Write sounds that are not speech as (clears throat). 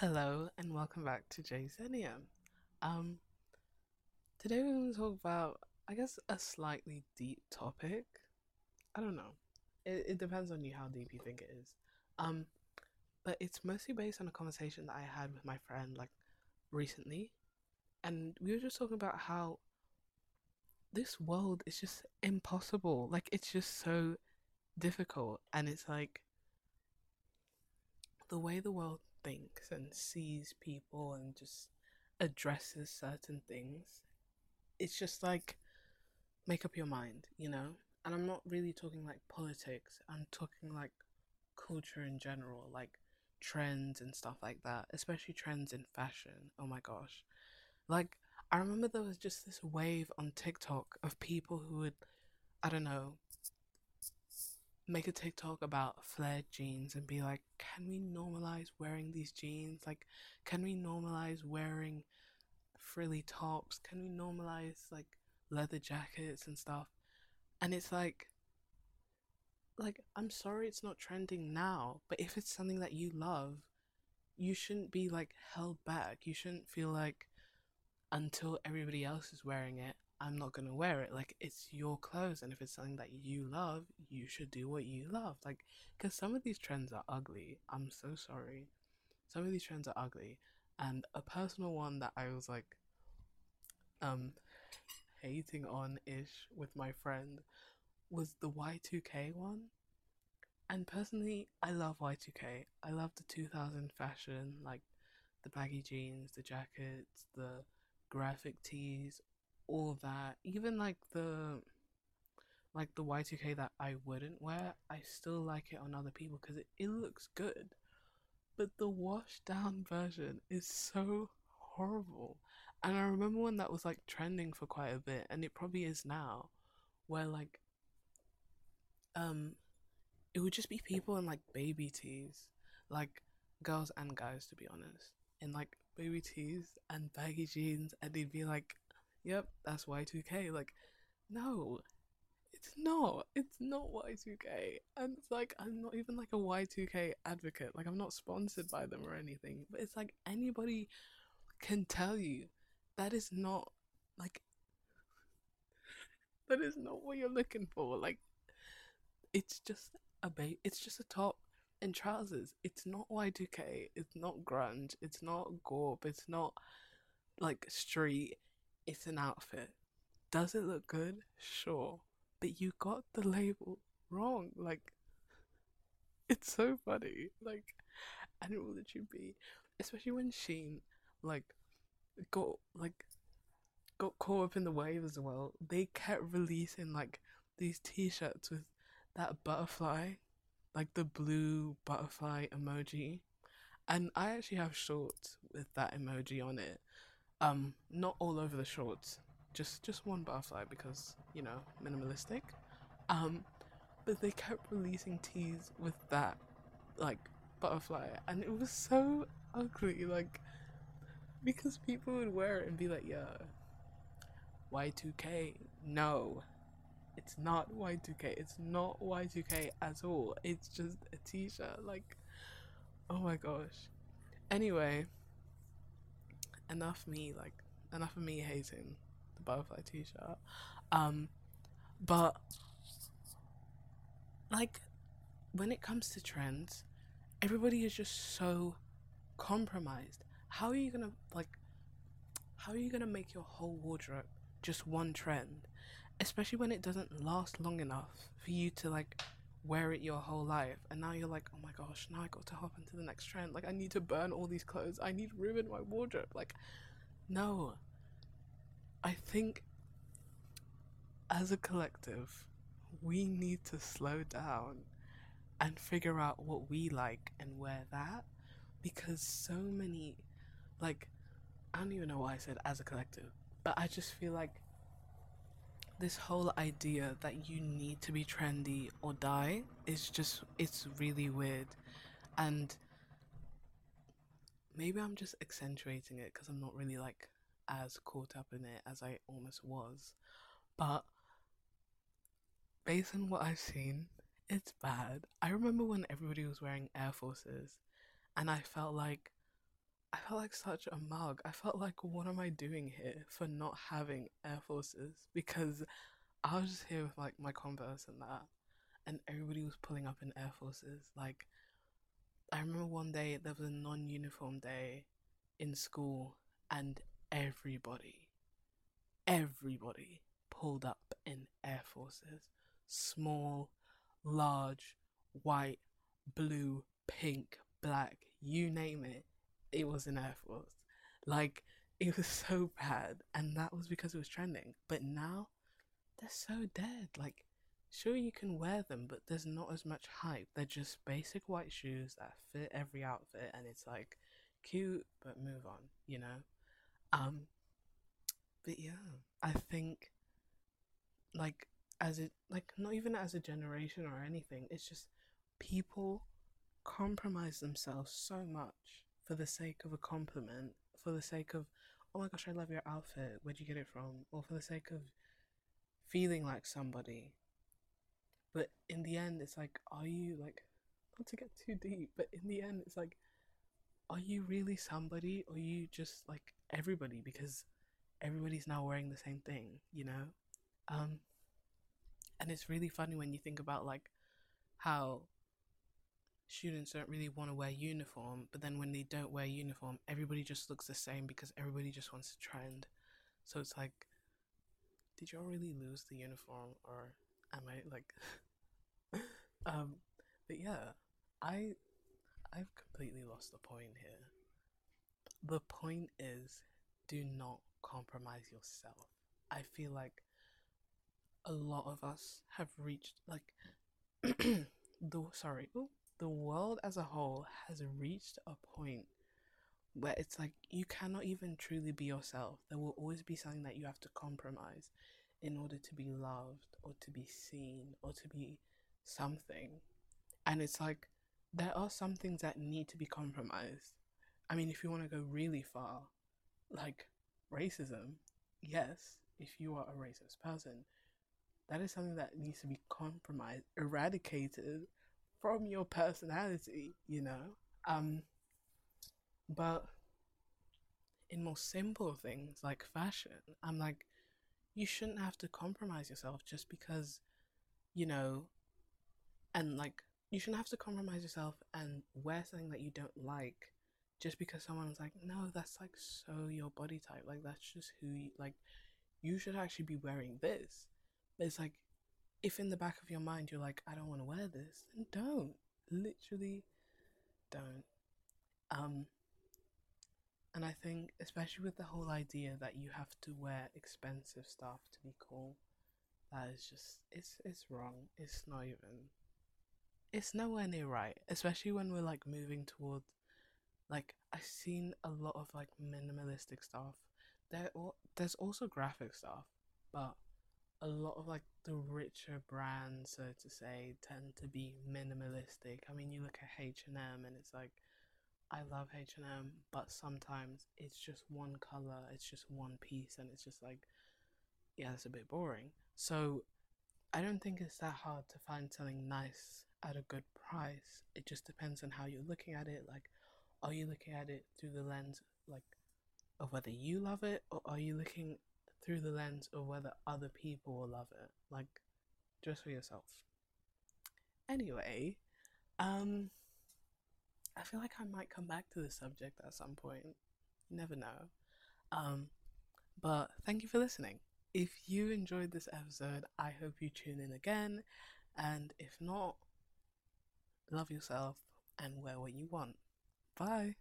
Hello and welcome back to Jasenium. Um, today we're going to talk about, I guess, a slightly deep topic. I don't know. It, it depends on you how deep you think it is. Um, but it's mostly based on a conversation that I had with my friend like recently, and we were just talking about how this world is just impossible. Like it's just so difficult, and it's like the way the world thinks and sees people and just addresses certain things. It's just like make up your mind, you know? And I'm not really talking like politics, I'm talking like culture in general, like trends and stuff like that, especially trends in fashion. Oh my gosh. Like, I remember there was just this wave on TikTok of people who would, I don't know, make a TikTok about flared jeans and be like, can we normalize wearing these jeans? Like, can we normalize wearing frilly tops? Can we normalize like leather jackets and stuff? And it's like, like, I'm sorry it's not trending now, but if it's something that you love, you shouldn't be like held back. You shouldn't feel like until everybody else is wearing it, I'm not gonna wear it. Like it's your clothes, and if it's something that you love, you should do what you love. Like, because some of these trends are ugly. I'm so sorry. Some of these trends are ugly, and a personal one that I was like, um, hating on ish with my friend was the Y2K one. And personally, I love Y2K. I love the 2000 fashion, like the baggy jeans, the jackets, the graphic tees, all that. Even like the like the Y2K that I wouldn't wear, I still like it on other people because it, it looks good. But the washed down version is so horrible. And I remember when that was like trending for quite a bit, and it probably is now, where like um it would just be people in like baby tees, like girls and guys to be honest, in like baby tees and baggy jeans, and they'd be like yep, that's Y2K. Like, no, it's not. It's not Y2K. And it's like, I'm not even like a Y2K advocate. Like, I'm not sponsored by them or anything. But it's like, anybody can tell you that is not, like, that is not what you're looking for. Like, it's just a bait. It's just a top and trousers. It's not Y2K. It's not grunge. It's not gorp. It's not like street it's an outfit. Does it look good? Sure. But you got the label wrong. Like, it's so funny. Like, and it will literally be, especially when Shein, like, got, like, got caught up in the wave as well. They kept releasing, like, these t shirts with that butterfly, like the blue butterfly emoji. And I actually have shorts with that emoji on it. Um, not all over the shorts, just just one butterfly because you know minimalistic. Um, but they kept releasing tees with that like butterfly, and it was so ugly. Like because people would wear it and be like, "Yeah, Y2K." No, it's not Y2K. It's not Y2K at all. It's just a t-shirt. Like, oh my gosh. Anyway, enough me like enough of me hating the butterfly t-shirt. Um but like when it comes to trends everybody is just so compromised. How are you gonna like how are you gonna make your whole wardrobe just one trend? Especially when it doesn't last long enough for you to like wear it your whole life. And now you're like oh my gosh now i got to hop into the next trend. Like i need to burn all these clothes. I need to ruin my wardrobe. Like no. I think as a collective we need to slow down and figure out what we like and wear that. Because so many like i don't even know why i said as a collective but i just feel like this whole idea that you need to be trendy or die is just it's really weird. And maybe i'm just accentuating it because i'm not really like as caught up in it as i almost was. But based on what i've seen it's bad. I remember when everybody was wearing air forces and i felt like I felt like such a mug. I felt like, what am I doing here for not having Air Forces? Because I was just here with like my Converse and that, and everybody was pulling up in Air Forces. Like, I remember one day there was a non uniform day in school, and everybody, everybody pulled up in Air Forces. Small, large, white, blue, pink, black, you name it, it was in Air Force. Like, it was so bad, and that was because it was trending. But now, they're so dead. Like, sure, you can wear them, but there's not as much hype. They're just basic white shoes that fit every outfit, and it's like cute, but move on, you know? Um, but yeah, I think, like, as it, like, not even as a generation or anything, it's just people compromise themselves so much for the sake of a compliment, for the sake of, oh my gosh, I love your outfit, where'd you get it from? Or for the sake of feeling like somebody. But in the end, it's like, are you like, not to get too deep, but in the end, it's like, are you really somebody or are you just like everybody because everybody's now wearing the same thing, you know? Um, and it's really funny when you think about like how students don't really want to wear uniform, but then when they don't wear uniform, everybody just looks the same because everybody just wants to trend. So it's like, did y'all really lose the uniform or am I like (laughs) um but yeah, I I've completely lost the point here. The point is do not compromise yourself. I feel like a lot of us have reached like (clears throat) the sorry, ooh, the world as a whole has reached a point where it's like you cannot even truly be yourself. There will always be something that you have to compromise in order to be loved or to be seen or to be something. And it's like there are some things that need to be compromised. I mean, if you want to go really far, like racism, yes, if you are a racist person, that is something that needs to be compromised, eradicated from your personality, you know? Um, but in more simple things like fashion, I'm like, you shouldn't have to compromise yourself just because, you know, and like, you shouldn't have to compromise yourself and wear something that you don't like just because someone's like, no, that's like so your body type. Like, that's just who you like. You should actually be wearing this. But it's like, if in the back of your mind you're like, I don't want to wear this, then don't. Literally don't. Um, and I think, especially with the whole idea that you have to wear expensive stuff to be cool, that is just, it's, it's wrong. It's not even, it's nowhere near right. Especially when we're like moving towards, like, I've seen a lot of like minimalistic stuff. There, there's also graphic stuff, but a lot of like the richer brands, so to say, tend to be minimalistic. I mean, you look at H and M, and it's like, I love H and M, but sometimes it's just one color, it's just one piece, and it's just like, yeah, it's a bit boring. So, I don't think it's that hard to find something nice at a good price. It just depends on how you're looking at it. Like, are you looking at it through the lens like of whether you love it, or are you looking through the lens of whether other people will love it. Like, just for yourself. Anyway, um, I feel like I might come back to this subject at some point. Never know. Um, but thank you for listening. If you enjoyed this episode, I hope you tune in again. And if not, love yourself and wear what you want. Bye.